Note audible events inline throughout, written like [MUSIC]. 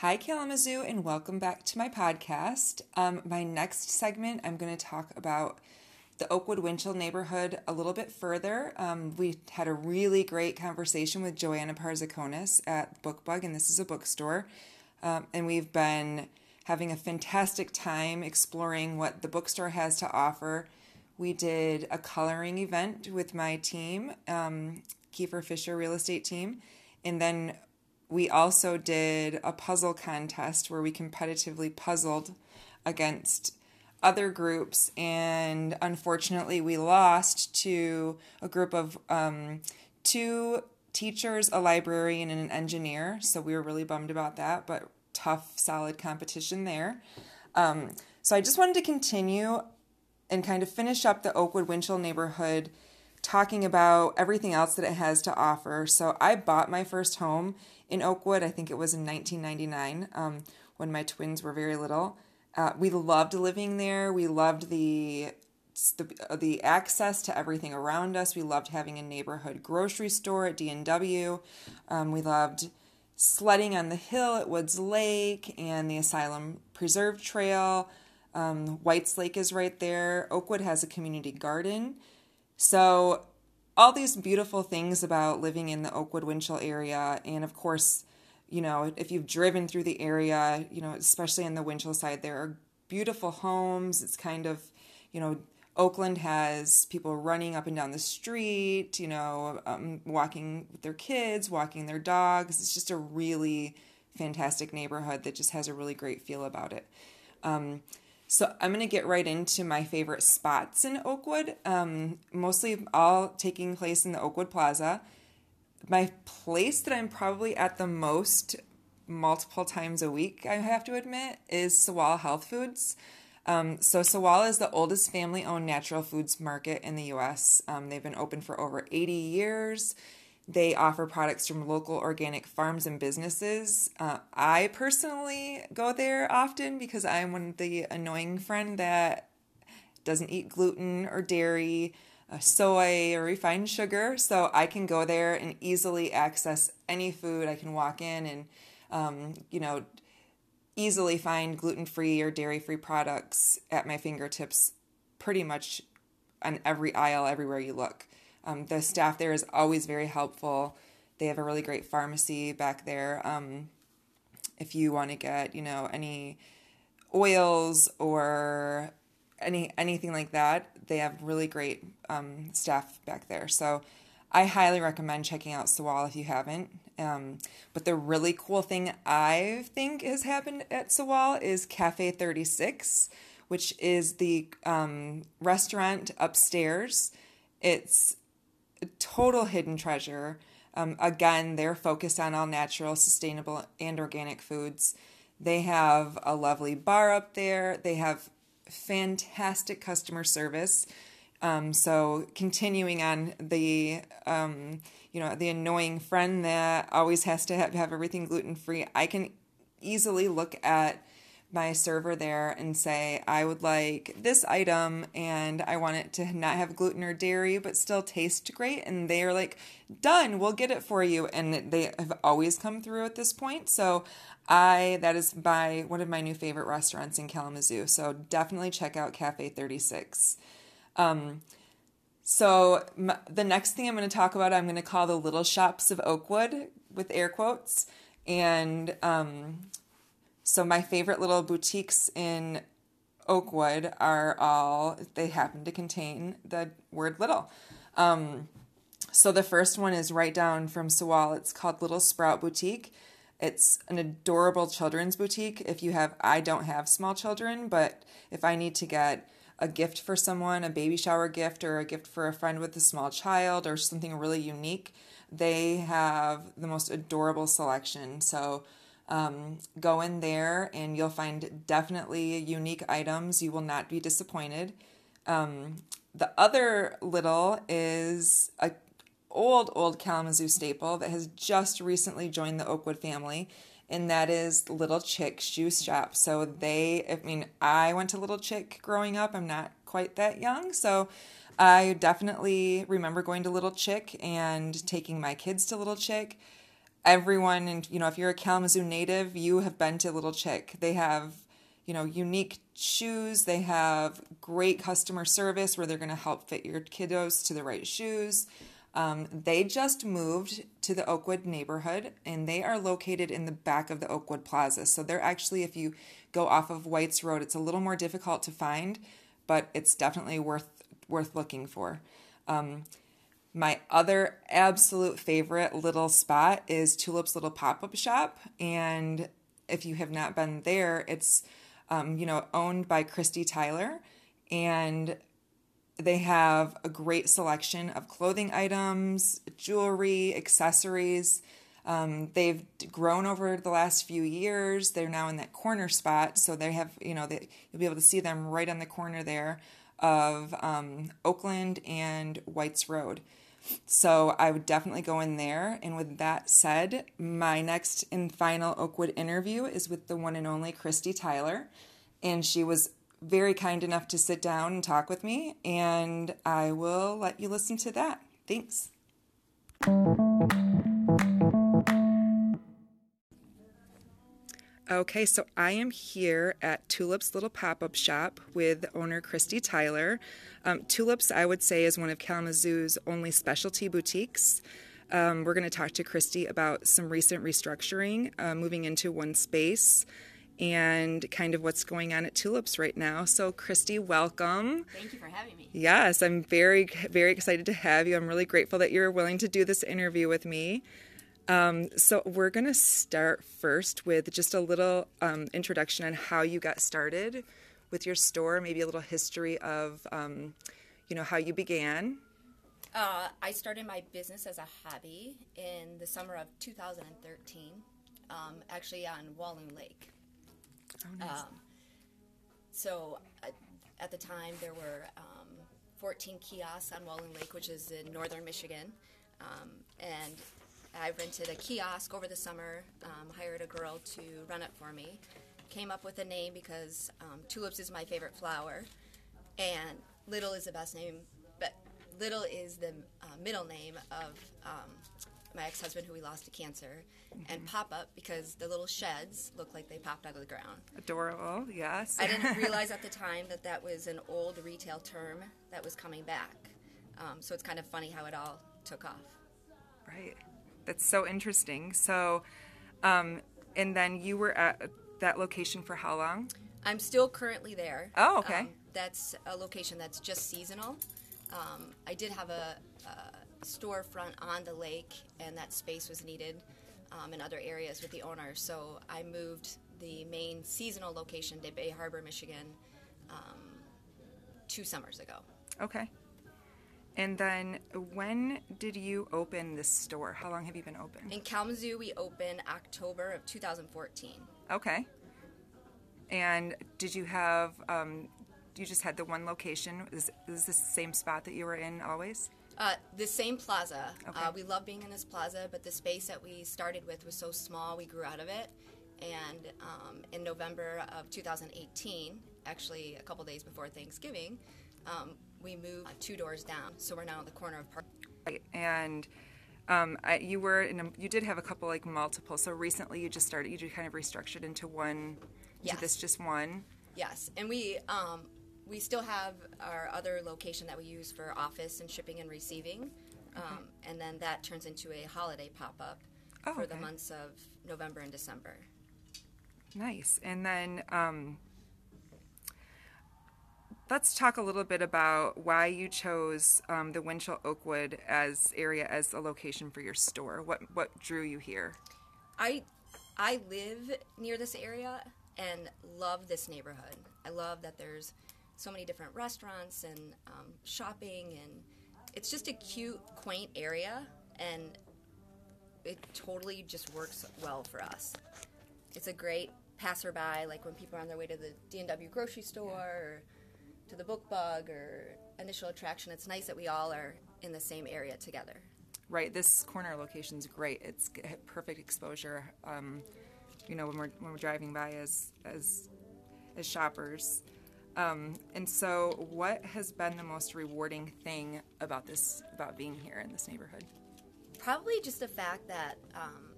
Hi, Kalamazoo, and welcome back to my podcast. Um, my next segment, I'm going to talk about the Oakwood Winchell neighborhood a little bit further. Um, we had a really great conversation with Joanna Parzakonis at Bookbug, and this is a bookstore. Um, and we've been having a fantastic time exploring what the bookstore has to offer. We did a coloring event with my team, um, Kiefer Fisher Real Estate Team, and then we also did a puzzle contest where we competitively puzzled against other groups, and unfortunately, we lost to a group of um, two teachers, a librarian, and an engineer. So we were really bummed about that, but tough, solid competition there. Um, so I just wanted to continue and kind of finish up the Oakwood Winchell neighborhood talking about everything else that it has to offer. So I bought my first home in Oakwood. I think it was in 1999 um, when my twins were very little. Uh, we loved living there. We loved the the, the access to everything around us. We loved having a neighborhood grocery store at D&W. Um, we loved sledding on the hill at Woods Lake and the Asylum Preserve Trail. Um, White's Lake is right there. Oakwood has a community garden. So, all these beautiful things about living in the Oakwood Winchell area. And of course, you know, if you've driven through the area, you know, especially in the Winchell side, there are beautiful homes. It's kind of, you know, Oakland has people running up and down the street, you know, um, walking with their kids, walking their dogs. It's just a really fantastic neighborhood that just has a really great feel about it. Um, so I'm going to get right into my favorite spots in Oakwood, um, mostly all taking place in the Oakwood Plaza my place that I'm probably at the most multiple times a week, I have to admit, is Sawall Health Foods. Um, so Sawall is the oldest family-owned natural foods market in the U.S. Um, they've been open for over 80 years. They offer products from local organic farms and businesses. Uh, I personally go there often because I'm one of the annoying friend that doesn't eat gluten or dairy soy or refined sugar. So I can go there and easily access any food. I can walk in and, um, you know, easily find gluten free or dairy free products at my fingertips pretty much on every aisle, everywhere you look. Um, the staff there is always very helpful. They have a really great pharmacy back there. Um, if you want to get, you know, any oils or any anything like that, they have really great um, staff back there. So I highly recommend checking out Sawall if you haven't. Um, but the really cool thing I think has happened at Sawall is Cafe 36, which is the um, restaurant upstairs. It's total hidden treasure. Um, again, they're focused on all natural, sustainable, and organic foods. They have a lovely bar up there. They have fantastic customer service. Um, so continuing on the um, you know the annoying friend that always has to have, have everything gluten free, I can easily look at my server there and say I would like this item and I want it to not have gluten or dairy but still taste great. And they are like done we'll get it for you. And they have always come through at this point. So I that is by one of my new favorite restaurants in Kalamazoo. So definitely check out Cafe 36 um, so the next thing I'm going to talk about, I'm going to call the little shops of Oakwood with air quotes, and um, so my favorite little boutiques in Oakwood are all they happen to contain the word little. Um, so the first one is right down from Sawall. It's called Little Sprout Boutique. It's an adorable children's boutique. If you have, I don't have small children, but if I need to get a gift for someone, a baby shower gift, or a gift for a friend with a small child, or something really unique, they have the most adorable selection. So um, go in there and you'll find definitely unique items. You will not be disappointed. Um, the other little is a old old Kalamazoo staple that has just recently joined the Oakwood family and that is Little Chick Shoe Shop. So they, I mean, I went to Little Chick growing up. I'm not quite that young, so I definitely remember going to Little Chick and taking my kids to Little Chick. Everyone, and you know, if you're a Kalamazoo native, you have been to Little Chick. They have you know, unique shoes. They have great customer service where they're going to help fit your kiddos to the right shoes. Um, they just moved to the Oakwood neighborhood and they are located in the back of the Oakwood Plaza. So they're actually, if you go off of White's Road, it's a little more difficult to find, but it's definitely worth worth looking for. Um, my other absolute favorite little spot is Tulip's Little Pop Up Shop, and if you have not been there, it's um, you know owned by Christy Tyler, and they have a great selection of clothing items, jewelry, accessories. Um, they've grown over the last few years. They're now in that corner spot, so they have you know they, you'll be able to see them right on the corner there of um, Oakland and White's Road. So I would definitely go in there. And with that said, my next and final Oakwood interview is with the one and only Christy Tyler. And she was very kind enough to sit down and talk with me. And I will let you listen to that. Thanks. Okay, so I am here at Tulip's little pop up shop with owner Christy Tyler. Um, Tulips, I would say, is one of Kalamazoo's only specialty boutiques. Um, we're going to talk to Christy about some recent restructuring, uh, moving into one space, and kind of what's going on at Tulips right now. So, Christy, welcome. Thank you for having me. Yes, I'm very, very excited to have you. I'm really grateful that you're willing to do this interview with me. Um, so we're going to start first with just a little um, introduction on how you got started with your store, maybe a little history of, um, you know, how you began. Uh, I started my business as a hobby in the summer of 2013, um, actually on Walloon Lake. Oh, nice. Um, so uh, at the time, there were 14 kiosks on Walloon Lake, which is in northern Michigan. Um, and I rented a kiosk over the summer, um, hired a girl to run it for me. Came up with a name because um, tulips is my favorite flower, and Little is the best name, but Little is the uh, middle name of um, my ex husband who we lost to cancer, mm-hmm. and Pop Up because the little sheds look like they popped out of the ground. Adorable, yes. I didn't [LAUGHS] realize at the time that that was an old retail term that was coming back. Um, so it's kind of funny how it all took off. Right. That's so interesting. So, um, and then you were at that location for how long? I'm still currently there. Oh, okay. Um, that's a location that's just seasonal. Um, I did have a, a, storefront on the lake, and that space was needed um, in other areas with the owner. So I moved the main seasonal location to Bay Harbor, Michigan, um, two summers ago. Okay. And then when did you open this store? How long have you been open? In Kalamazoo, we opened October of 2014. Okay. And did you have, um, you just had the one location? Is, is this the same spot that you were in always? Uh, the same plaza. Okay. Uh, we love being in this plaza, but the space that we started with was so small, we grew out of it. And um, in November of 2018, actually a couple days before Thanksgiving, um, we moved two doors down, so we're now at the corner of Park. Right. And um, I, you were in a, you did have a couple like multiple. So recently, you just started. You just kind of restructured into one. Yes. To this just one. Yes, and we um, we still have our other location that we use for office and shipping and receiving, um, okay. and then that turns into a holiday pop up oh, for okay. the months of November and December. Nice, and then um, let's talk a little bit about why you chose um, the Winchell Oakwood as area as a location for your store. What what drew you here? I I live near this area and love this neighborhood. I love that there's so many different restaurants and um, shopping, and it's just a cute, quaint area, and it totally just works well for us. It's a great passerby, like when people are on their way to the D&W grocery store. Or, to the Bookbug or initial attraction, it's nice that we all are in the same area together. Right. This corner location is great. It's perfect exposure. Um, you know, when we're when we're driving by as as as shoppers. Um, and so, what has been the most rewarding thing about this about being here in this neighborhood? Probably just the fact that um,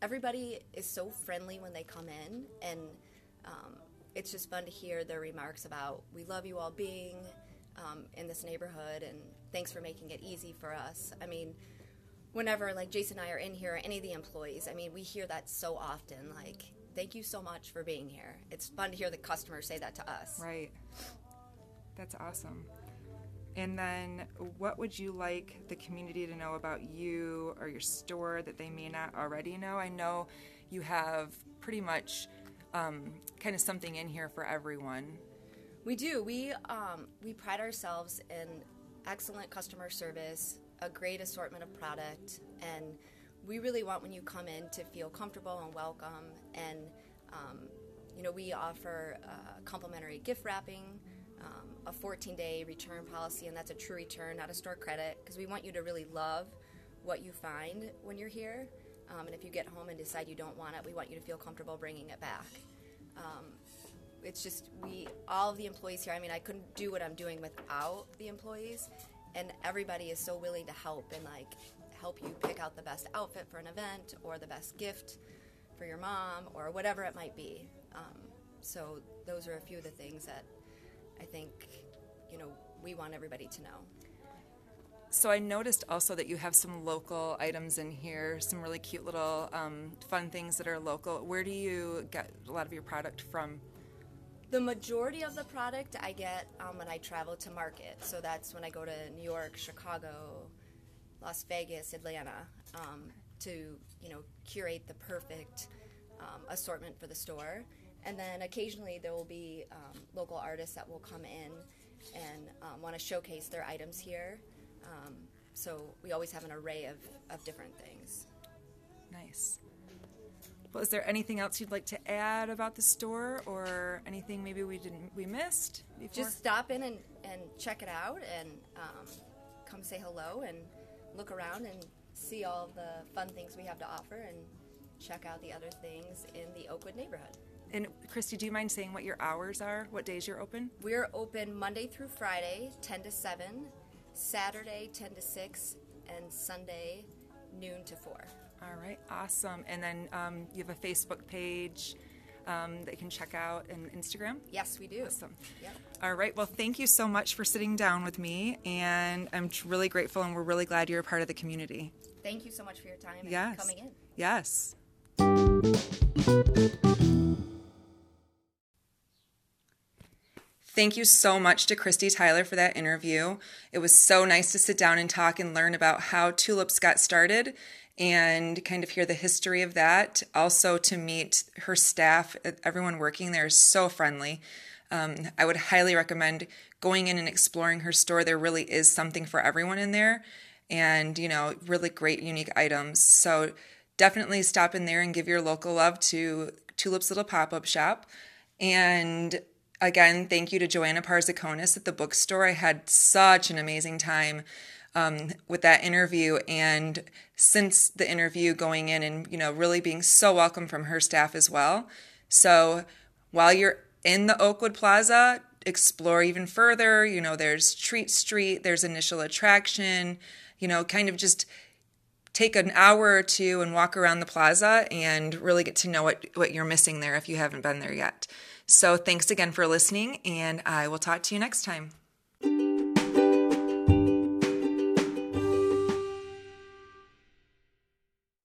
everybody is so friendly when they come in, and um, it's just fun to hear their remarks about we love you all being um, in this neighborhood, and thanks for making it easy for us. I mean, whenever like Jason and I are in here, any of the employees, I mean, we hear that so often. Like, thank you so much for being here. It's fun to hear the customers say that to us. Right. That's awesome. And then, what would you like the community to know about you or your store that they may not already know? I know you have pretty much um, kind of something in here for everyone. We do. We um, we pride ourselves in excellent customer service, a great assortment of product, and we really want when you come in to feel comfortable and welcome. And um, you know, we offer uh, complimentary gift wrapping, um, a 14-day return policy, and that's a true return, not a store credit, because we want you to really love what you find when you're here. Um, and if you get home and decide you don't want it, we want you to feel comfortable bringing it back. Um, it's just we all of the employees here. I mean, I couldn't do what I'm doing without the employees, and everybody is so willing to help and like help you pick out the best outfit for an event or the best gift for your mom or whatever it might be. Um, so those are a few of the things that I think you know we want everybody to know. So I noticed also that you have some local items in here, some really cute little um, fun things that are local. Where do you get a lot of your product from? The majority of the product I get um, when I travel to market. So that's when I go to New York, Chicago, Las Vegas, Atlanta, um, to you know curate the perfect um, assortment for the store. And then occasionally there will be um, local artists that will come in and um, want to showcase their items here. Um, so we always have an array of, of different things. Nice. Well, is there anything else you'd like to add about the store, or anything maybe we didn't we missed before? Just stop in and, and check it out, and um, come say hello, and look around and see all the fun things we have to offer, and check out the other things in the Oakwood neighborhood. And Christy, do you mind saying what your hours are? What days you're open? We're open Monday through Friday, 10 to 7, Saturday 10 to 6, and Sunday noon to 4. All right, awesome. And then um, you have a Facebook page um, that you can check out and Instagram? Yes, we do. Awesome. Yep. All right, well, thank you so much for sitting down with me, and I'm really grateful and we're really glad you're a part of the community. Thank you so much for your time and Yes. coming in. Yes. Thank you so much to Christy Tyler for that interview. It was so nice to sit down and talk and learn about how tulips got started and kind of hear the history of that. Also, to meet her staff, everyone working there is so friendly. Um, I would highly recommend going in and exploring her store. There really is something for everyone in there, and you know, really great, unique items. So definitely stop in there and give your local love to Tulip's Little Pop Up Shop. And again, thank you to Joanna Parzakonis at the bookstore. I had such an amazing time um, with that interview, and since the interview, going in and you know really being so welcome from her staff as well. So while you're in the Oakwood Plaza, explore even further. You know, there's Treat Street, there's Initial Attraction. You know, kind of just take an hour or two and walk around the plaza and really get to know what, what you're missing there if you haven't been there yet. So thanks again for listening, and I will talk to you next time.